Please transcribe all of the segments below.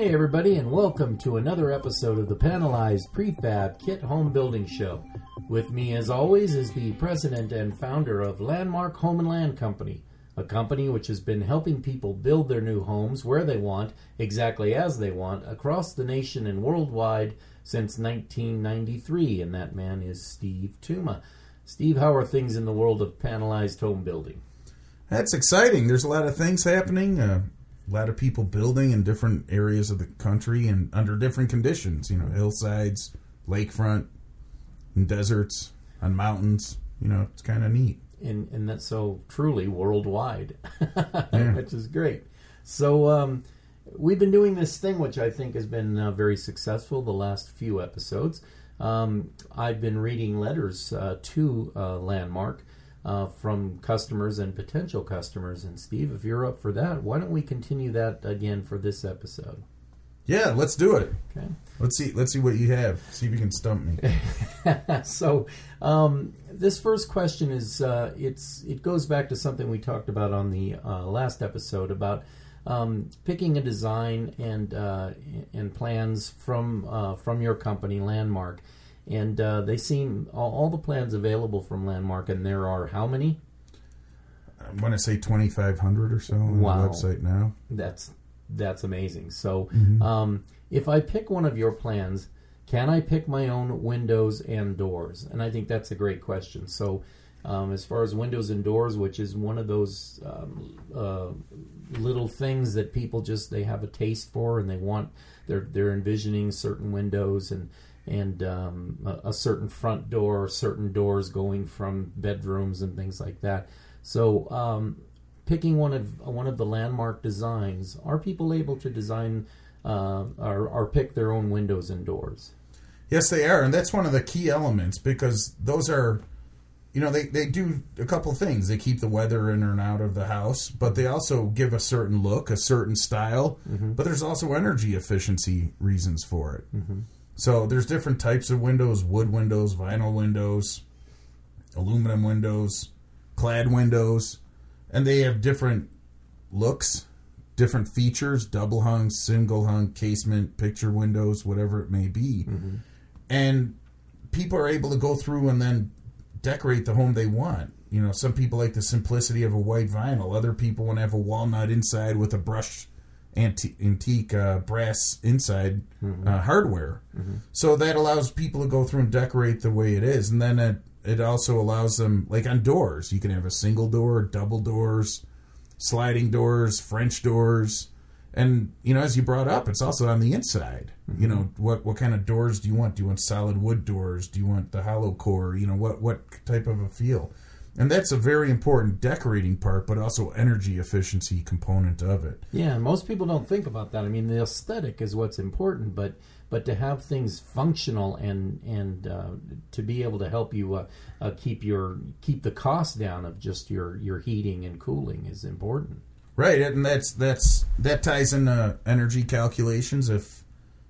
Hey, everybody, and welcome to another episode of the Panelized Prefab Kit Home Building Show. With me, as always, is the president and founder of Landmark Home and Land Company, a company which has been helping people build their new homes where they want, exactly as they want, across the nation and worldwide since 1993. And that man is Steve Tuma. Steve, how are things in the world of panelized home building? That's exciting. There's a lot of things happening. Uh, a lot of people building in different areas of the country and under different conditions. You know, hillsides, lakefront, and deserts, on mountains. You know, it's kind of neat. And, and that's so truly worldwide, yeah. which is great. So, um, we've been doing this thing, which I think has been uh, very successful the last few episodes. Um, I've been reading letters uh, to uh, Landmark uh, from customers and potential customers. And Steve, if you're up for that, why don't we continue that again for this episode? Yeah, let's do it. Okay. Let's see. Let's see what you have. See if you can stump me. so, um, this first question is uh, it's it goes back to something we talked about on the uh, last episode about um, picking a design and uh, and plans from uh, from your company Landmark and uh, they seem all, all, the plans available from Landmark, and there are how many? I'm going to say twenty five hundred or so on wow. the website now. That's that's amazing. So, mm-hmm. um, if I pick one of your plans, can I pick my own windows and doors? And I think that's a great question. So, um, as far as windows and doors, which is one of those um, uh, little things that people just they have a taste for, and they want they're they're envisioning certain windows and and um, a, a, certain front door, certain doors going from bedrooms and things like that. So, um, picking one of one of the landmark designs, are people able to design uh, or, or pick their own windows and doors? Yes, they are, and that's one of the key elements because those are, you know, they, they do a couple things. They keep the weather in and out of the house, but they also give a certain look, a certain style. Mm-hmm. But there's also energy efficiency reasons for it. Mm-hmm. So there's different types of windows: wood windows, vinyl windows, aluminum windows, clad windows, and they have different looks, different features: double hung, single hung, casement, picture windows, whatever it may be. Mm-hmm. And people are able to go through and then decorate the home they want. You know, some people like the simplicity of a white vinyl. Other people want to have a walnut inside with a brushed antique, antique uh, brass inside mm-hmm. uh, hardware. Mm-hmm. So that allows people to go through and decorate the way it is, and then it it also allows them like on doors. You can have a single door, double doors, sliding doors, French doors. And you know, as you brought up, it's also on the inside. Mm-hmm. You know, what what kind of doors do you want? Do you want solid wood doors? Do you want the hollow core? You know, what what type of a feel? And that's a very important decorating part, but also energy efficiency component of it. Yeah, most people don't think about that. I mean, the aesthetic is what's important, but but to have things functional and and uh, to be able to help you uh, uh, keep your keep the cost down of just your your heating and cooling is important. Right, and that's that's that ties into energy calculations. If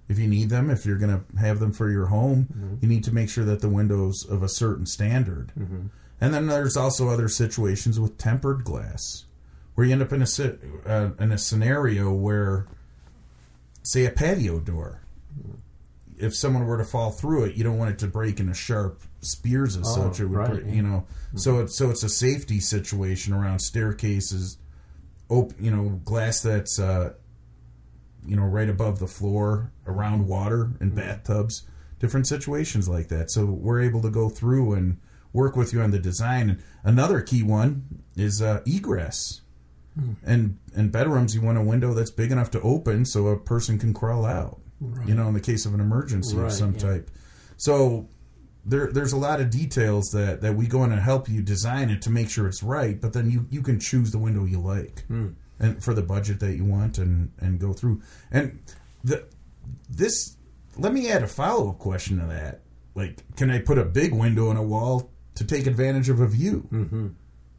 if you need them, if you're going to have them for your home, mm-hmm. you need to make sure that the windows of a certain standard. Mm-hmm and then there's also other situations with tempered glass, where you end up in a uh, in a scenario where, say, a patio door. If someone were to fall through it, you don't want it to break into sharp spears as oh, such. It would, right, break, you know. Mm-hmm. So it's so it's a safety situation around staircases, op- you know, glass that's uh, you know right above the floor, around water and mm-hmm. bathtubs, different situations like that. So we're able to go through and work with you on the design. And another key one is uh, egress. Hmm. And in bedrooms, you want a window that's big enough to open so a person can crawl out. Right. You know, in the case of an emergency right, of some yeah. type. So there, there's a lot of details that, that we go in and help you design it to make sure it's right. But then you, you can choose the window you like, hmm. and for the budget that you want, and and go through. And the this let me add a follow up question to that. Like, can I put a big window in a wall to take advantage of a view. Mm-hmm.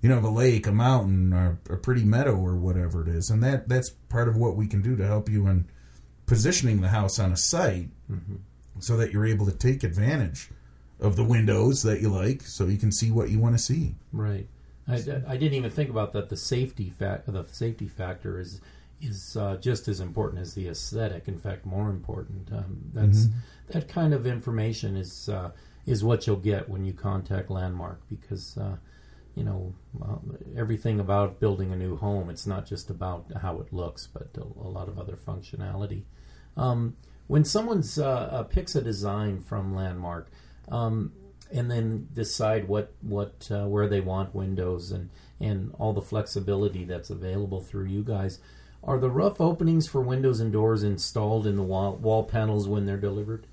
You know, of a lake, a mountain, or a pretty meadow, or whatever it is, and that that's part of what we can do to help you in positioning the house on a site, mm-hmm. so that you're able to take advantage of the windows that you like, so you can see what you want to see. Right. I, I didn't even think about that. The safety fact, the safety factor is is uh, just as important as the aesthetic. In fact, more important. Um, that's mm-hmm. that kind of information is uh, is what you'll get when you contact Landmark because uh, you know uh, everything about building a new home. It's not just about how it looks, but a, a lot of other functionality. Um, when someone uh, uh, picks a design from Landmark. Um, and then decide what what uh, where they want windows and and all the flexibility that's available through you guys. Are the rough openings for windows and doors installed in the wall, wall panels when they're delivered?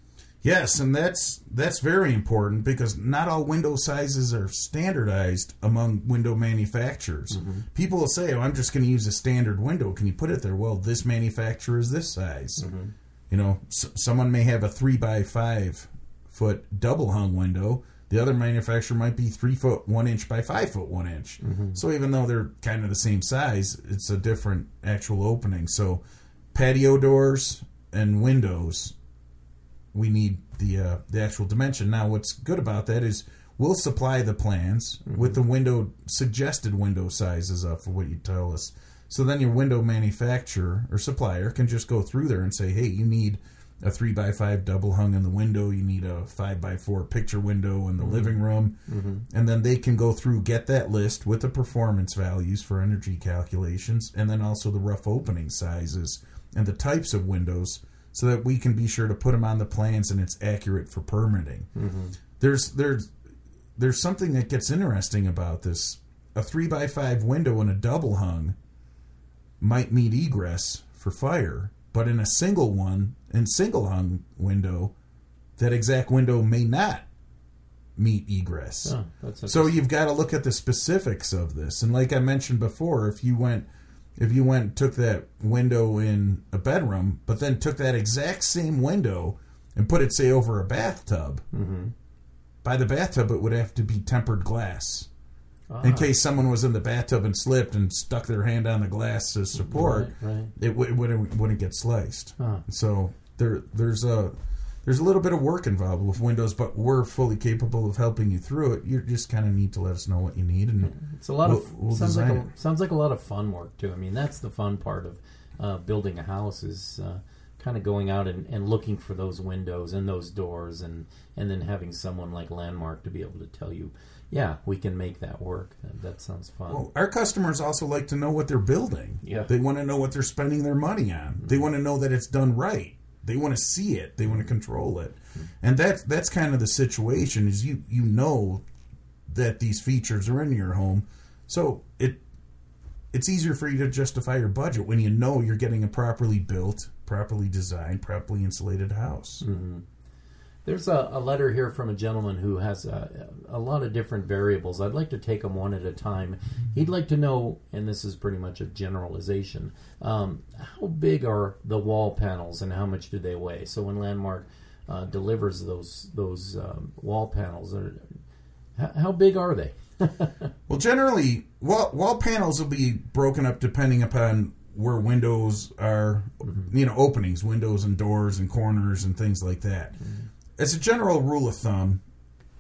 Yes, and that's that's very important because not all window sizes are standardized among window manufacturers. Mm-hmm. People will say, "Oh, I'm just going to use a standard window. Can you put it there?" Well, this manufacturer is this size. Mm-hmm. You know, s- someone may have a three by five foot double hung window. The other manufacturer might be three foot one inch by five foot one inch. Mm-hmm. So even though they're kind of the same size, it's a different actual opening. So patio doors and windows, we need the uh, the actual dimension. Now, what's good about that is we'll supply the plans mm-hmm. with the window suggested window sizes up for what you tell us. So then your window manufacturer or supplier can just go through there and say, hey, you need a three by five double hung in the window. You need a five by four picture window in the mm-hmm. living room, mm-hmm. and then they can go through get that list with the performance values for energy calculations, and then also the rough opening sizes and the types of windows, so that we can be sure to put them on the plans and it's accurate for permitting. Mm-hmm. There's there's there's something that gets interesting about this. A three by five window in a double hung might meet egress for fire but in a single one, in single hung window, that exact window may not meet egress. Oh, so you've got to look at the specifics of this. And like I mentioned before, if you went if you went took that window in a bedroom, but then took that exact same window and put it say over a bathtub, mm-hmm. by the bathtub it would have to be tempered glass ah. in case someone was in the bathtub and slipped and stuck their hand on the glass as support. Right, right. It, w- it, wouldn't, wouldn't get sliced. Ah. So there there's a there's a little bit of work involved with Windows, but we're fully capable of helping you through it. You just kind of need to let us know what you need, and it's a lot we'll, of we'll sounds like a, sounds like a lot of fun work too. I mean, that's the fun part of uh, building a house is uh, kind of going out and, and looking for those windows and those doors, and and then having someone like Landmark to be able to tell you yeah, we can make that work. That, that sounds fun. Well, our customers also like to know what they're building. Yeah. They want to know what they're spending their money on. Mm-hmm. They want to know that it's done right. They want to see it. They want to control it. Mm-hmm. And that's that's kind of the situation is you you know that these features are in your home. So it it's easier for you to justify your budget when you know you're getting a properly built, properly designed, properly insulated house. Mm-hmm. There's a, a, letter here from a gentleman who has a, a, lot of different variables. I'd like to take them one at a time. He'd like to know, and this is pretty much a generalization, um, how big are the wall panels and how much do they weigh? So when Landmark uh, delivers those those um, wall panels, are, how big are they? well, generally, wall, wall panels will be broken up depending upon where windows are, mm-hmm. you know, openings, windows and doors and corners and things like that. Mm-hmm as a general rule of thumb,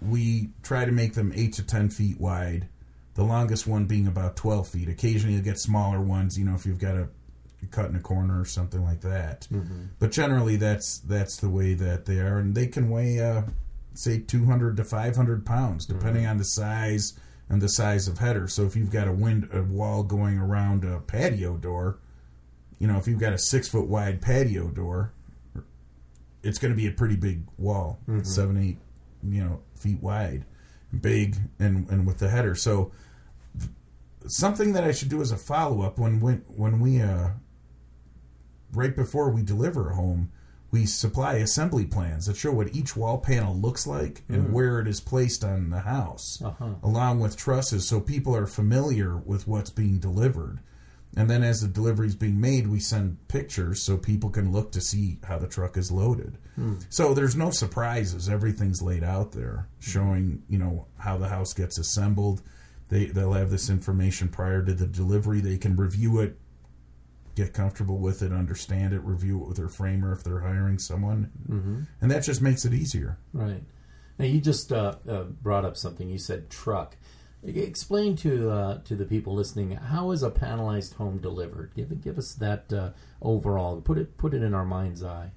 we try to make them 8 to 10 feet wide, the longest one being about 12 feet. Occasionally you'll get smaller ones, you know, if you've got a cut in a corner or something like that. Mm-hmm. But generally that's that's the way that they are. And they can weigh, uh, say, 200 to 500 pounds, depending mm-hmm. on the size and the size of header. So if you've got a, wind, a wall going around a patio door, you know, if you've got a six foot wide patio door, it's going to be a pretty big wall, mm-hmm. seven, eight, you know, feet wide, big, and and with the header. So something that I should do as a follow up when when when we uh, right before we deliver a home, we supply assembly plans that show what each wall panel looks like and mm-hmm. where it is placed on the house, uh-huh. along with trusses, so people are familiar with what's being delivered. And then as the delivery is being made, we send pictures so people can look to see how the truck is loaded. Hmm. So there's no surprises. Everything's laid out there, showing you know how the house gets assembled. They they'll have this information prior to the delivery. They can review it, get comfortable with it, understand it, review it with their framer if they're hiring someone, mm-hmm. and that just makes it easier. Right. Now you just uh, uh, brought up something. You said truck. Explain to uh, to the people listening how is a panelized home delivered? Give give us that uh, overall. Put it put it in our mind's eye.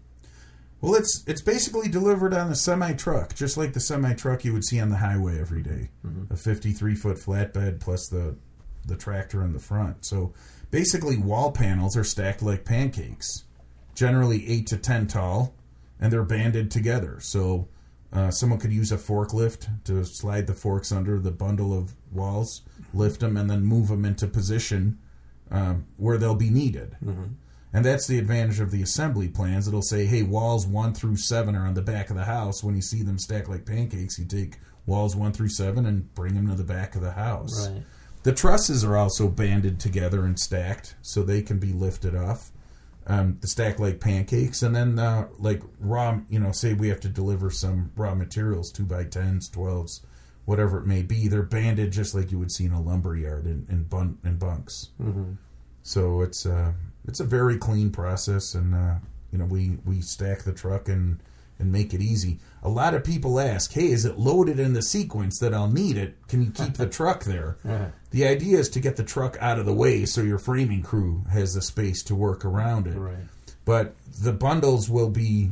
Well, it's it's basically delivered on a semi truck, just like the semi truck you would see on the highway every day. Mm-hmm. A 53 foot flatbed plus the the tractor in the front. So basically, wall panels are stacked like pancakes, generally eight to ten tall, and they're banded together. So uh, someone could use a forklift to slide the forks under the bundle of walls, lift them, and then move them into position um, where they'll be needed. And that's the advantage of the assembly plans. It'll say, hey, walls one through seven are on the back of the house. When you see them stacked like pancakes, you take walls one through seven and bring them to the back of the house. Right. The trusses are also banded together and stacked so they can be lifted off. Um, the stack like pancakes, and then uh, like raw, you know, say we have to deliver some raw materials, two by tens, twelves, whatever it may be. They're banded just like you would see in a lumber yard in in, bun- in bunks. Mm-hmm. So it's uh, it's a very clean process, and uh, you know we we stack the truck and and make it easy. A lot of people ask, "Hey, is it loaded in the sequence that I'll need it? Can you keep the truck there?" Uh, The idea is to get the truck out of the way so your framing crew has the space to work around it. right. But the bundles will be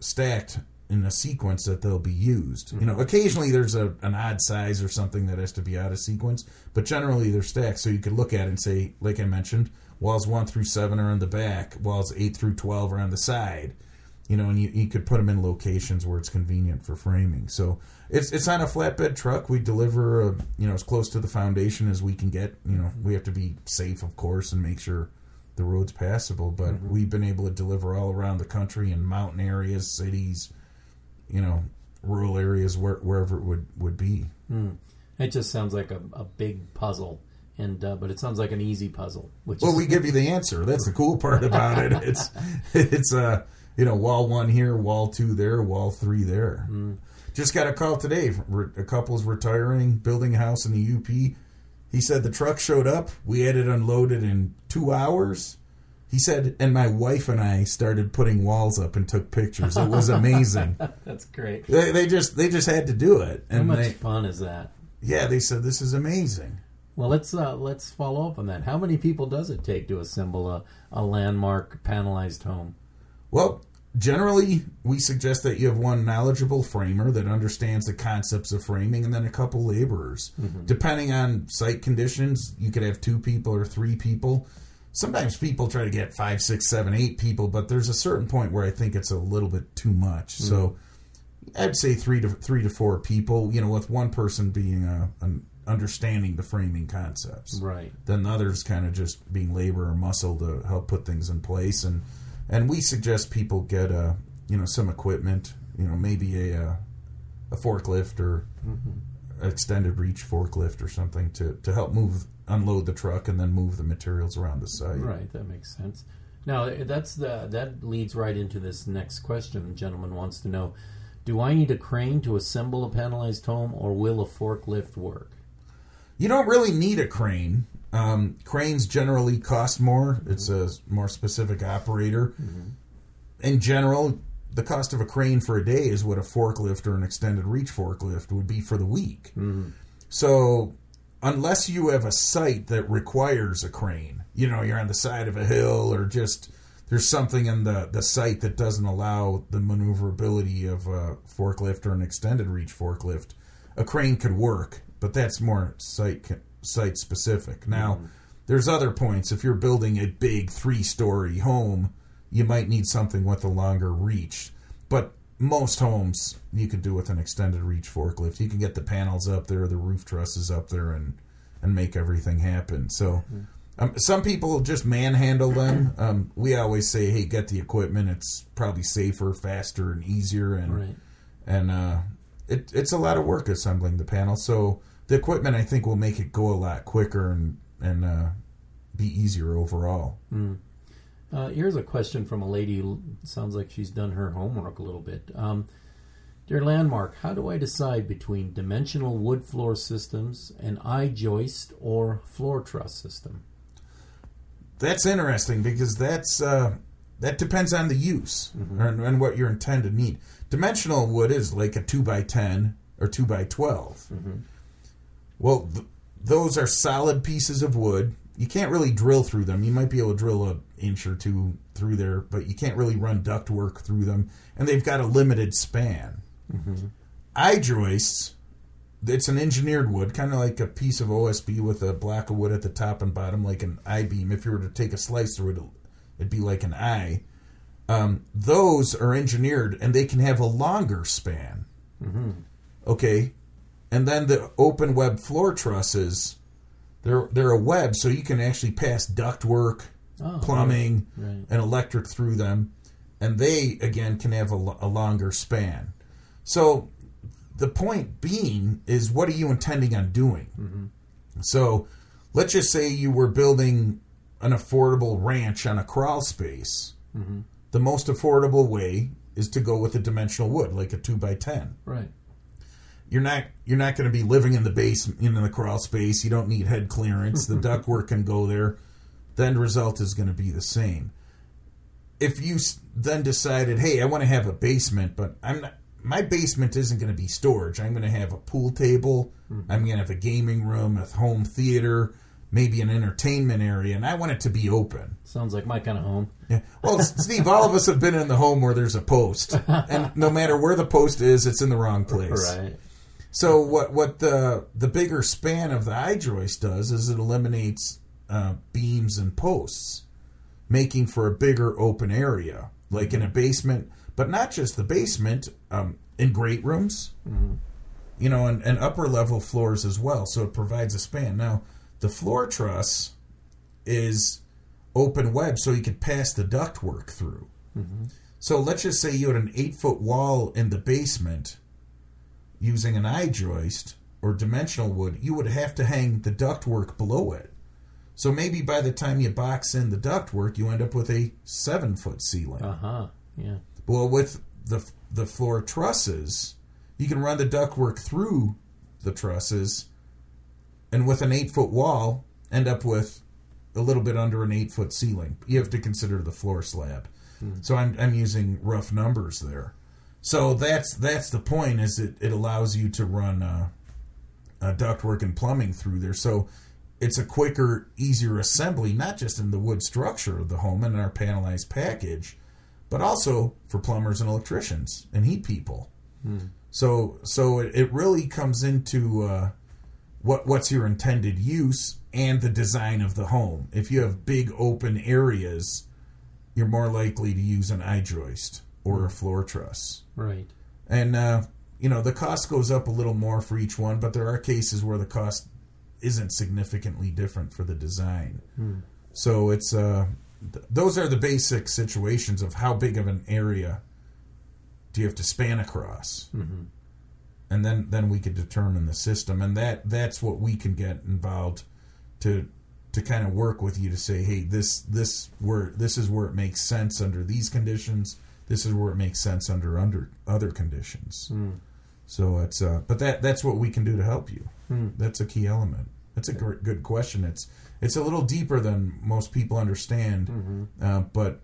stacked in a sequence that they'll be used. You know, occasionally there's a, an odd size or something that has to be out of sequence, but generally they're stacked so you could look at it and say, like I mentioned, walls 1 through 7 are on the back, walls 8 through 12 are on the side. You know, and you, you could put them in locations where it's convenient for framing. So it's it's on a flatbed truck. We deliver, uh you know, as close to the foundation as we can get. You know, we have to be safe, of course, and make sure the road's passable. But we've been able to deliver all around the country in mountain areas, cities, you know, rural areas, where, wherever it would would be. Hmm. It just sounds like a, a big puzzle, and uh, but it sounds like an easy puzzle. Which Well, is, we give you the answer. That's the cool part about it. It's it's uh you know wall one here, wall two there, wall three there. Just got a call today. A couple's retiring, building a house in the UP. He said the truck showed up. We had it unloaded in two hours. He said, and my wife and I started putting walls up and took pictures. It was amazing. that's great. they, they just they just had to do it, How and much they, fun is that? yeah, they said this is amazing. Well, let's uh, let's follow up on that. How many people does it take to assemble a, a landmark panelized home? Well, generally, we suggest that you have one knowledgeable framer that understands the concepts of framing and then a couple laborers. Mm-hmm. Depending on site conditions, you could have two people or three people. Sometimes people try to get five, six, seven, eight people, but there's a certain point where I think it's a little bit too much. Mm-hmm. So I'd say three to three to four people, you know, with one person being a, an understanding the framing concepts Right. then the others kind of just being labor or muscle to help put things in place and and we suggest people get a you know some equipment you know maybe a uh, a forklift or extended reach forklift or something to to help move unload the truck and then move the materials around the site Right. That makes sense. Now that's the that leads right into this next question. The gentleman wants to know: Do I need a crane to assemble a panelized home, or will a forklift work? you don't really need a crane um, cranes generally cost more. It's a more specific operator. In general the cost of a crane for a day is what a forklift or an extended reach forklift would be for the week. So unless you have a site that requires a crane you know you're on the side of a hill or just there's something in the, the site that doesn't allow the maneuverability of a forklift or an extended reach forklift a crane could work but that's more site site specific now there's other points. If you're building a big three story home you might need something with a longer reach. But most homes you could do with an extended reach forklift. You can get the panels up there the roof trusses up there and and make everything happen. So um, some people just manhandle them. Um, we always say hey get the equipment. It's probably safer faster and easier and Right. and uh, it, it's a lot of work assembling the panel. So the equipment, I think, will make it go a lot quicker and and uh, be easier overall. Uh, here's a question from a lady. Sounds like she's done her homework a little bit. Um, Dear Landmark, how do I decide between dimensional wood floor systems, and I joist, or floor truss system? That's interesting because that's uh, that depends on the use and, and what your intended need. Dimensional wood is like a two by ten or two by 12 Well, th- those are solid pieces of wood. You can't really drill through them. You might be able to drill an inch or two through there, but you can't really run duct work through them. And they've got a limited span. I joists, it's an engineered wood, kind of like a piece of OSB with a block of wood at the top and bottom, like an I beam. If you were to take a slice through it, it'd be like an eye. Um, those are engineered and they can have a longer span. Okay, and then the open web floor trusses, they're they're a web, so you can actually pass ductwork, Oh, plumbing, right. and electric through them, and they again can have a, a longer span. So the point being is, what are you intending on doing? Mm-hmm. So let's just say you were building an affordable ranch on a crawl space. Mm-hmm. The most affordable way is to go with a dimensional wood, like a two by ten Right. You're not you're not going to be living in the basement in the crawl space. You don't need head clearance. The ductwork can go there. The end result is going to be the same. If you then decided, hey, I want to have a basement, but I'm not. My basement isn't going to be storage. I'm going to have a pool table. Hmm. I'm going to have a gaming room, a home theater, maybe an entertainment area, and I want it to be open. Sounds like my kind of home. Yeah. Well, Steve, all of us have been in the home where there's a post, and no matter where the post is, it's in the wrong place. Right. So what what the the bigger span of the I joist does is it eliminates uh, beams and posts, making for a bigger open area, like in a basement, but not just the basement, um, in great rooms, you know, and, and upper level floors as well. So it provides a span. Now the floor truss is open web, so you could pass the ductwork through. So let's just say you had an eight foot wall in the basement using an I joist or dimensional wood, you would have to hang the ductwork below it. So maybe by the time you box in the ductwork, you end up with a seven foot ceiling. Uh huh. Yeah. Well, with the the floor trusses, you can run the ductwork through the trusses, and with an eight foot wall, end up with a little bit under an eight foot ceiling. You have to consider the floor slab. So I'm I'm using rough numbers there. So that's that's the point. Is it it allows you to run uh, uh, ductwork and plumbing through there. So it's a quicker, easier assembly, not just in the wood structure of the home and our panelized package, but also for plumbers and electricians and heat people. So so it, it really comes into uh, what what's your intended use and the design of the home. If you have big open areas, you're more likely to use an I joist or a floor truss. Right. And uh, you know the cost goes up a little more for each one, but there are cases where the cost isn't significantly different for the design. So it's uh, th- those are the basic situations of how big of an area do you have to span across, and then then we could determine the system, and that that's what we can get involved to to kind of work with you to say, hey, this this where this is where it makes sense under these conditions. This is where it makes sense under under other conditions. So it's uh, but that that's what we can do to help you. That's a key element. That's a gr- good question. It's it's a little deeper than most people understand, uh, but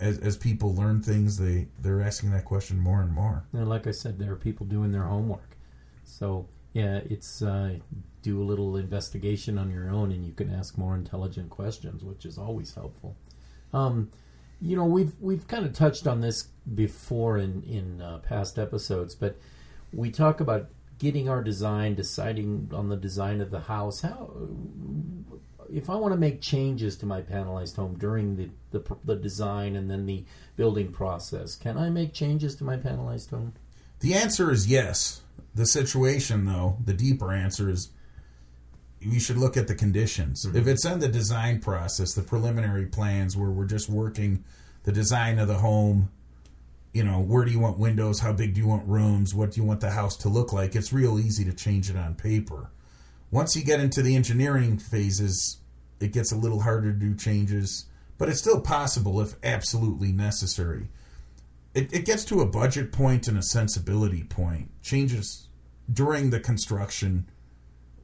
as as people learn things, they they're asking that question more and more. And like I said, there are people doing their homework. So yeah, it's uh, do a little investigation on your own, and you can ask more intelligent questions, which is always helpful. Um, you know, we've we've kind of touched on this before in in uh, past episodes, but we talk about getting our design, deciding on the design of the house. How if I want to make changes to my panelized home during the, the the design and then the building process, can I make changes to my panelized home? The answer is yes. The situation, though, the deeper answer is you should look at the conditions. Mm-hmm. If it's in the design process, the preliminary plans where we're just working the design of the home, you know, where do you want windows? How big do you want rooms? What do you want the house to look like? It's real easy to change it on paper. Once you get into the engineering phases, it gets a little harder to do changes, but it's still possible if absolutely necessary it, it gets to a budget point and a sensibility point. Changes during the construction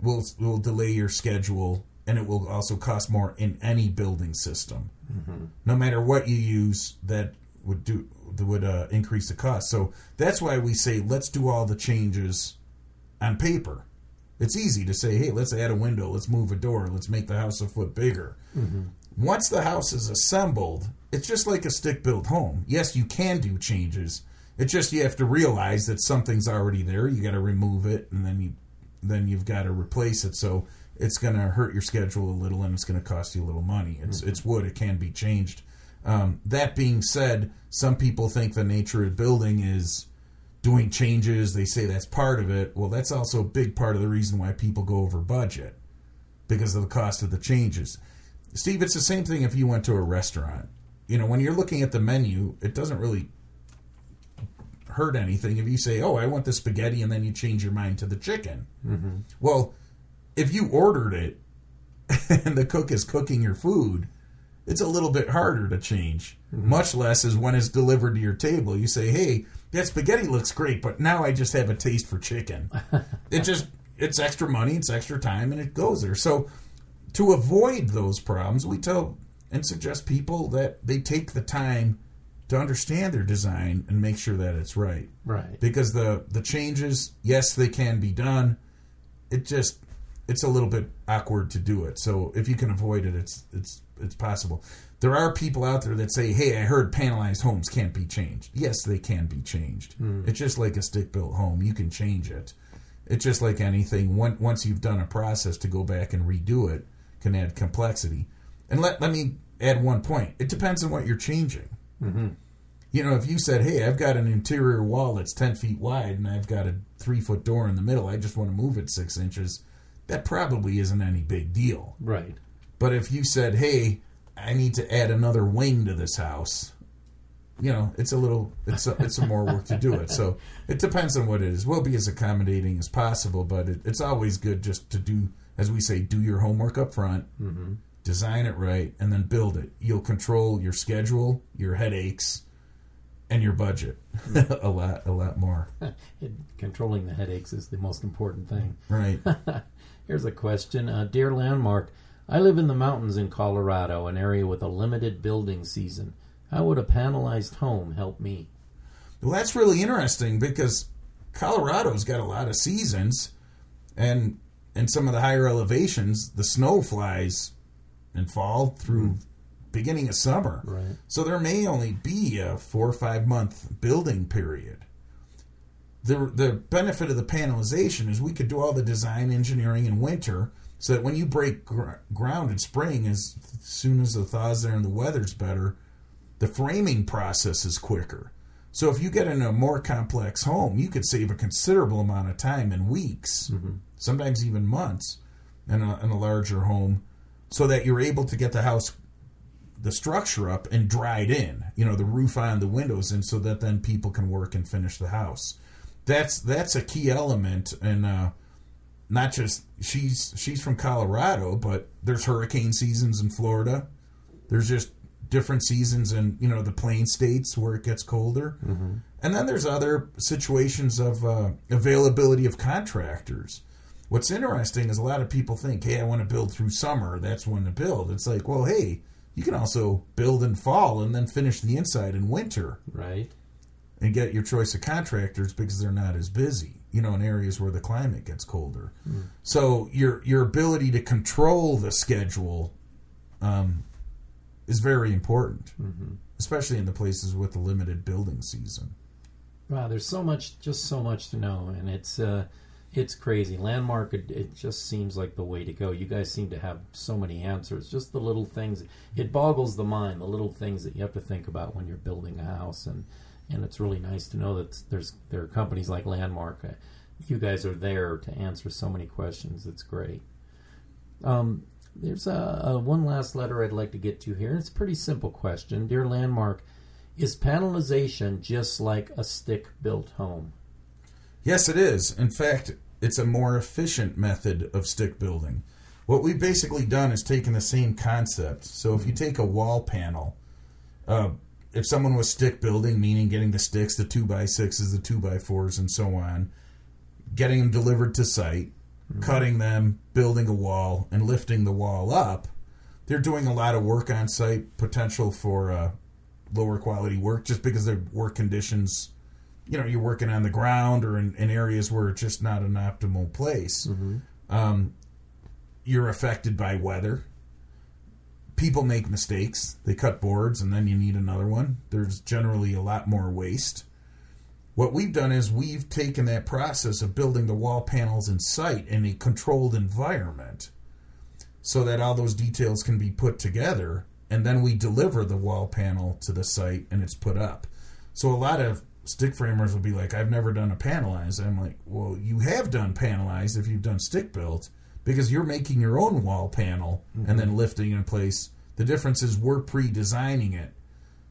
will will delay your schedule, and it will also cost more in any building system. No matter what you use, that would do that would uh, increase the cost. So that's why we say let's do all the changes on paper. It's easy to say, hey, let's add a window, let's move a door, let's make the house a foot bigger. Once the house is assembled, it's just like a stick built home. Yes, you can do changes. It's just you have to realize that something's already there. You got to remove it, and then you then you've got to replace it. So it's going to hurt your schedule a little, and it's going to cost you a little money. It's it's wood; it can be changed. Um, that being said, some people think the nature of building is doing changes. They say that's part of it. Well, that's also a big part of the reason why people go over budget because of the cost of the changes. Steve, it's the same thing if you went to a restaurant. You know, when you're looking at the menu, it doesn't really hurt anything if you say, "Oh, I want the spaghetti," and then you change your mind to the chicken. Mm-hmm. Well, if you ordered it and the cook is cooking your food, it's a little bit harder to change. Much less is when it's delivered to your table. You say, "Hey, that spaghetti looks great, but now I just have a taste for chicken." it just it's extra money, it's extra time, and it goes there. So to avoid those problems, we tell and suggest people that they take the time to understand their design and make sure that it's right. Right. Because the the changes, yes, they can be done. It just it's a little bit awkward to do it. So if you can avoid it, it's it's it's possible. There are people out there that say, "Hey, I heard panelized homes can't be changed." Yes, they can be changed. Hmm. It's just like a stick built home. You can change it. It's just like anything. Once once you've done a process to go back and redo it, can add complexity. And let let me add one point. It depends on what you're changing. Mm-hmm. You know, if you said, "Hey, I've got an interior wall that's ten feet wide, and I've got a three foot door in the middle. I just want to move it six inches," that probably isn't any big deal. Right. But if you said, "Hey, I need to add another wing to this house," you know, it's a little, it's a, it's some more work to do it. So it depends on what it is. We'll be as accommodating as possible, but it, it's always good just to do, as we say, do your homework up front, mm-hmm. Design it right, and then build it. You'll control your schedule, your headaches, and your budget a lot, a lot more. Controlling the headaches is the most important thing. Right. Here's a question. Uh, Dear Landmark, I live in the mountains in Colorado, an area with a limited building season. How would a panelized home help me? Well, that's really interesting because Colorado's got a lot of seasons, and in some of the higher elevations, the snow flies in fall through hmm. beginning of summer. Right. So there may only be a four or five month building period. The the benefit of the panelization is we could do all the design engineering in winter, so that when you break gr- ground in spring, as soon as the thaws there and the weather's better, the framing process is quicker. So if you get in a more complex home, you could save a considerable amount of time in weeks, mm-hmm. sometimes even months, in a, in a larger home, so that you're able to get the house, the structure up and dried in. You know, the roof on, the windows and so that then people can work and finish the house. That's that's a key element, and uh, not just she's she's from Colorado, but there's hurricane seasons in Florida. There's just different seasons in you know the plain states where it gets colder, and then there's other situations of uh, availability of contractors. What's interesting is a lot of people think, "Hey, I want to build through summer. That's when to build." It's like, well, hey, you can also build in fall and then finish the inside in winter Right. and get your choice of contractors because they're not as busy, you know, in areas where the climate gets colder. So your your ability to control the schedule um, is very important, especially in the places with a limited building season. Wow, there's so much, just so much to know, and it's uh, it's crazy. Landmark, it, it just seems like the way to go. You guys seem to have so many answers. Just the little things, it boggles the mind. The little things that you have to think about when you're building a house, and and it's really nice to know that there's there are companies like Landmark. Uh, you guys are there to answer so many questions. It's great. Um, there's a, a one last letter I'd like to get to here. It's a pretty simple question, dear Landmark. Is panelization just like a stick built home? Yes, it is. In fact, it's a more efficient method of stick building. What we've basically done is taken the same concept. So if you take a wall panel, uh, if someone was stick building, meaning getting the sticks, the two by sixes, the two by fours, and so on, getting them delivered to site, cutting them, building a wall, and lifting the wall up, they're doing a lot of work on site, potential for uh, lower quality work, just because their work conditions you know you're working on the ground or in, in areas where it's just not an optimal place. Um, you're affected by weather. People make mistakes. They cut boards and then you need another one. There's generally a lot more waste. What we've done is we've taken that process of building the wall panels in sight in a controlled environment so that all those details can be put together and then we deliver the wall panel to the site and it's put up. So a lot of stick framers will be like, I've never done a panelized. I'm like, well, you have done panelized if you've done stick built because you're making your own wall panel and mhm. then lifting in place. The difference is we're pre-designing it.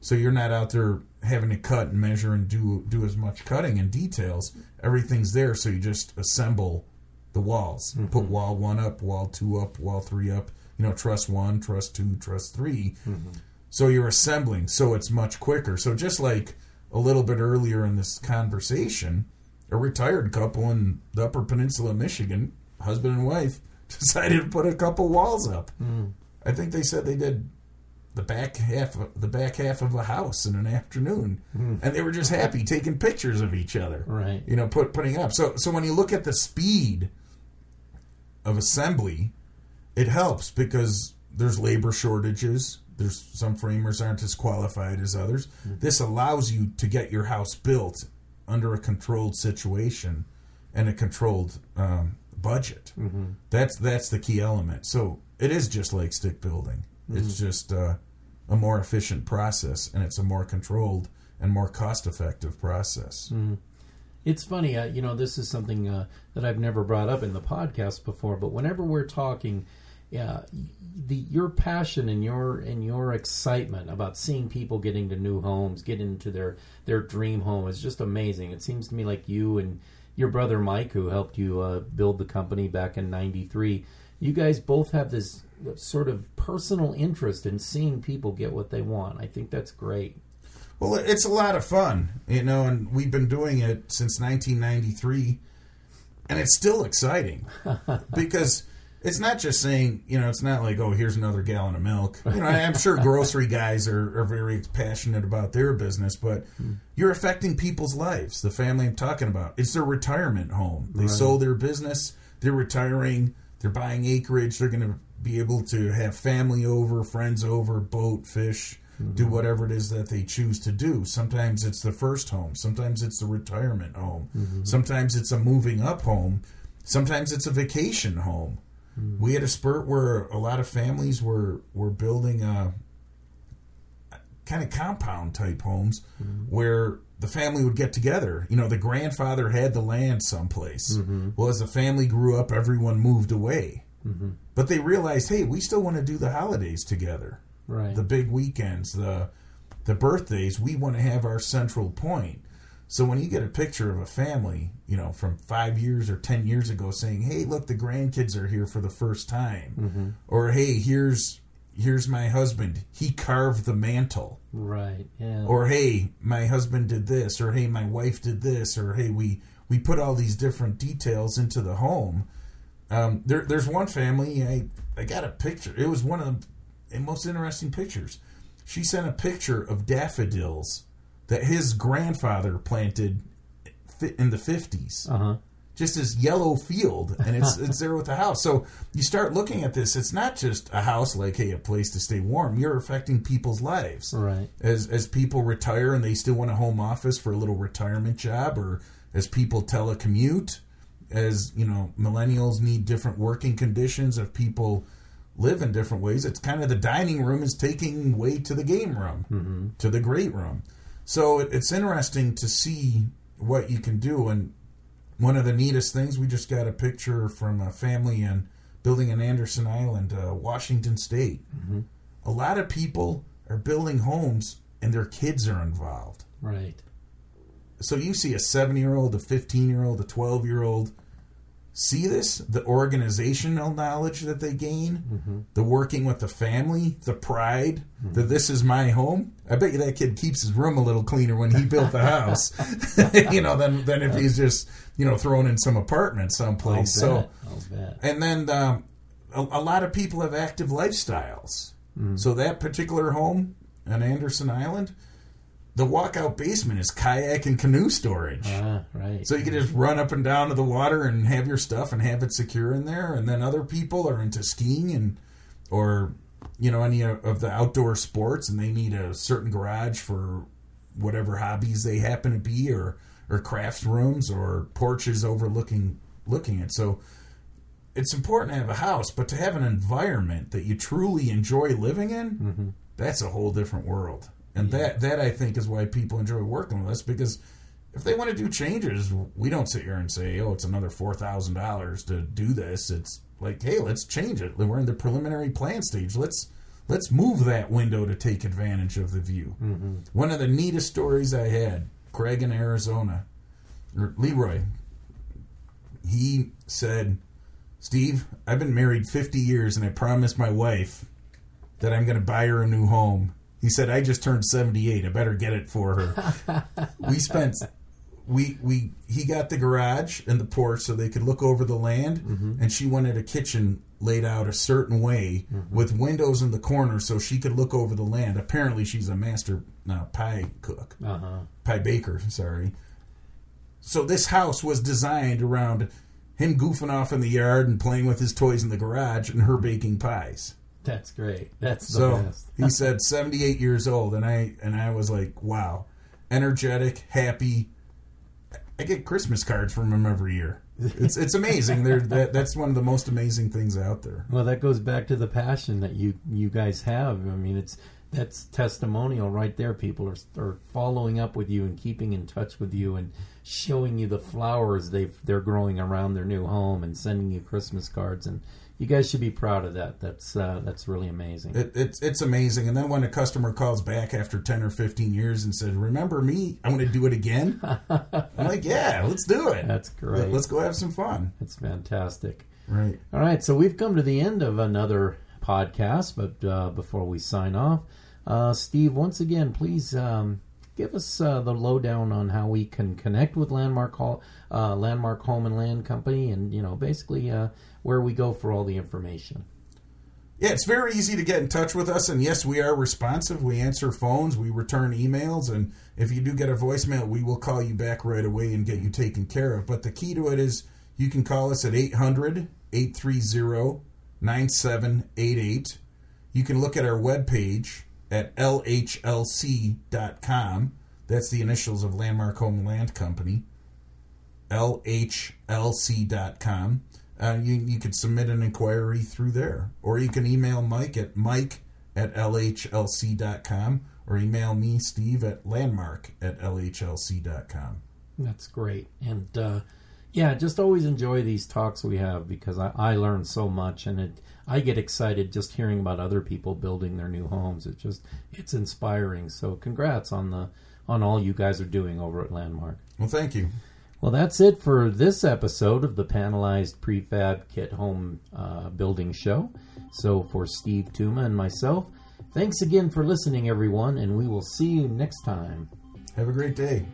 So you're not out there having to cut and measure and do do as much cutting and details. Everything's there, so you just assemble the walls. Mm-hmm. Put wall one up, wall two up, wall three up. You know, truss one, truss two, truss 3 mm-hmm. So you're assembling, so it's much quicker. So just like a little bit earlier in this conversation, a retired couple in the Upper Peninsula of Michigan, husband and wife, decided to put a couple walls up. Hmm. I think they said they did the back half of, the back half of a house in an afternoon, hmm. and they were just happy taking pictures of each other. Right. You know, put putting up. So so when you look at the speed of assembly, it helps because there's labor shortages. There's some framers aren't as qualified as others. This allows you to get your house built under a controlled situation and a controlled um, budget. That's that's the key element. So it is just like stick building. It's just uh, a more efficient process, and it's a more controlled and more cost-effective process. It's funny, uh, you know, this is something uh, that I've never brought up in the podcast before, but whenever we're talking, yeah, the your passion and your and your excitement about seeing people getting to new homes, get into their their dream home is just amazing. It seems to me like you and your brother Mike, who helped you uh, build the company back in '93, you guys both have this sort of personal interest in seeing people get what they want. I think that's great. Well, it's a lot of fun, you know, and we've been doing it since 1993, and it's still exciting because it's not just saying, you know, it's not like, oh, here's another gallon of milk. You know, I'm sure grocery guys are, are very passionate about their business, but hmm. you're affecting people's lives. The family I'm talking about, it's their retirement home. They sold their business, they're retiring, they're buying acreage, they're going to be able to have family over, friends over, boat, fish do hmm. whatever it is that they choose to do. Sometimes it's the first home, sometimes it's the retirement home, hmm. sometimes it's a moving up home, sometimes it's a vacation home. Mm. We had a spurt where a lot of families were were building uh, a kind of compound type homes mm-hmm. where the family would get together. You know, the grandfather had the land someplace. Mm-hmm. Well, as the family grew up, everyone moved away. Mm-hmm. But they realized, hey, we still want to do the holidays together Right. the big weekends, the the birthdays, we want to have our central point. So when you get a picture of a family, you know, from five years or ten years ago, saying, "Hey, look, the grandkids are here for the first time," or "Hey, here's here's my husband. He carved the mantel," right. Yeah. or "Hey, my husband did this," or "Hey, my wife did this," or "Hey, we we put all these different details into the home." Um, there, there's one family. I I got a picture. It was one of the most interesting pictures. She sent a picture of daffodils that his grandfather planted in the 50s. uh huh. Just this yellow field, and it's it's there with the house. So you start looking at this. It's not just a house, like hey, a place to stay warm. You're affecting people's lives Right. as as people retire and they still want a home office for a little retirement job, or as people telecommute, as you know, millennials need different working conditions. If people live in different ways, it's kind of the dining room is taking way to the game room, to the great room. So it, it's interesting to see what you can do. And one of the neatest things, we just got a picture from a family in building in Anderson Island, uh, Washington State. A lot of people are building homes and their kids are involved. Right. So you see a seven year old, a 15 year old, a 12 year old see this? The organizational knowledge that they gain, the working with the family, the pride that this is my home. I bet you that kid keeps his room a little cleaner when he built the house, you know, than, than if he's just, you know, thrown in some apartment someplace. So, and then um, a, a lot of people have active lifestyles. So that particular home on Anderson Island, the walkout basement is kayak and canoe storage. Ah, right. So you can just run up and down to the water and have your stuff and have it secure in there. And then other people are into skiing and or you know any of the outdoor sports and they need a certain garage for whatever hobbies they happen to be or or crafts rooms or porches overlooking looking at. So it's important to have a house, but to have an environment that you truly enjoy living in, Mm-hmm. that's a whole different world. And that that I think is why people enjoy working with us because if they want to do changes, we don't sit here and say, "Oh, it's another four thousand dollars to do this." It's like, "Hey, let's change it. We're in the preliminary plan stage. Let's let's move that window to take advantage of the view." Mm-hmm. One of the neatest stories I had, Craig in Arizona, or Leroy, he said, "Steve, I've been married fifty years, and I promised my wife that I'm going to buy her a new home." He said, "I just turned 78. I better get it for her." we spent we we he got the garage and the porch so they could look over the land and she wanted a kitchen laid out a certain way with windows in the corner so she could look over the land apparently she's a master uh, pie cook Uh huh. pie baker sorry so this house was designed around him goofing off in the yard and playing with his toys in the garage and her baking pies That's great. That's the so best. he said 78 years old, and I and I was like, wow, energetic, happy. I get Christmas cards from him every year. It's it's amazing. They're, that that's one of the most amazing things out there. Well, that goes back to the passion that you you guys have. I mean, it's that's testimonial right there. People are are following up with you and keeping in touch with you and showing you the flowers they they're growing around their new home and sending you Christmas cards. And you guys should be proud of that. That's uh, that's really amazing. It, it's it's amazing. And then when a customer calls back after 10 or 15 years and says, "Remember me? I want to do it again." I'm like, "Yeah, let's do it. That's great. Let's go have some fun." That's fantastic. Right. All right, so we've come to the end of another podcast, but uh, before we sign off, uh, Steve, once again, please um, give us uh, the lowdown on how we can connect with Landmark Hall, uh, Landmark Home and Land Company, and you know, basically uh, where we go for all the information. Yeah, it's very easy to get in touch with us, and yes, we are responsive. We answer phones, we return emails, and if you do get a voicemail, we will call you back right away and get you taken care of. But the key to it is you can call us at 800 830 9788. You can look at our webpage at lhlc.com. That's the initials of Landmark Home and Land Company. lhlc.com. Uh, you, you could submit an inquiry through there. Or you can email Mike at mike at lhlc.com or email me, Steve, at landmark at lhlc.com. That's great, and uh, yeah, just always enjoy these talks we have because I, I learn so much, and it I get excited just hearing about other people building their new homes. It just it's inspiring. So congrats on the on all you guys are doing over at Landmark. Well, thank you. Well, that's it for this episode of the Panelized Prefab Kit Home uh, Building Show. So for Steve Tuma and myself, thanks again for listening, everyone, and we will see you next time. Have a great day.